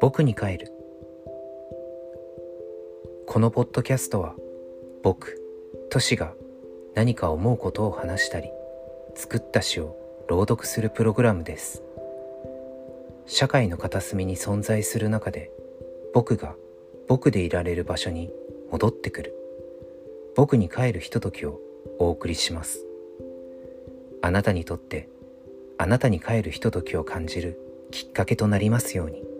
僕に帰る。このポッドキャストは僕トシが何か思うことを話したり作った詩を朗読するプログラムです。社会の片隅に存在する中で僕が僕でいられる場所に戻ってくる。僕に帰るひとときをお送りします。あなたにとってあなたに帰るひとときを感じるきっかけとなりますように。